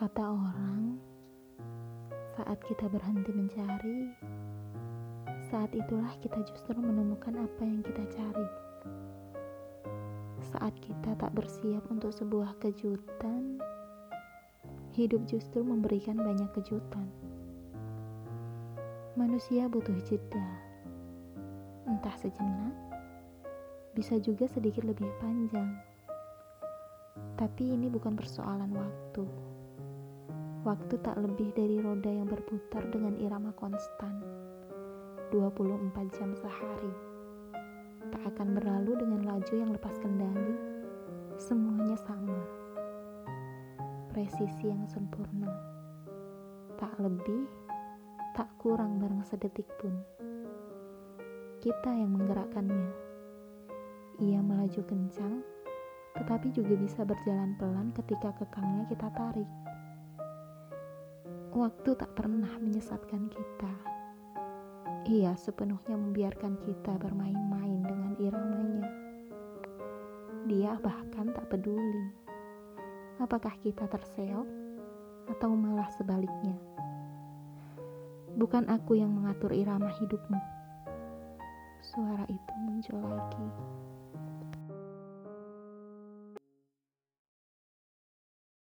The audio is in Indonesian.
Kata orang, saat kita berhenti mencari, saat itulah kita justru menemukan apa yang kita cari. Saat kita tak bersiap untuk sebuah kejutan, hidup justru memberikan banyak kejutan. Manusia butuh jeda, entah sejenak, bisa juga sedikit lebih panjang. Tapi ini bukan persoalan waktu. Waktu tak lebih dari roda yang berputar dengan irama konstan. 24 jam sehari. Tak akan berlalu dengan laju yang lepas kendali. Semuanya sama. Presisi yang sempurna. Tak lebih, tak kurang barang sedetik pun. Kita yang menggerakkannya. Ia melaju kencang, tetapi juga bisa berjalan pelan ketika kekangnya kita tarik. Waktu tak pernah menyesatkan kita. Ia sepenuhnya membiarkan kita bermain-main dengan iramanya. Dia bahkan tak peduli apakah kita terseok atau malah sebaliknya. Bukan aku yang mengatur irama hidupmu. Suara itu muncul lagi.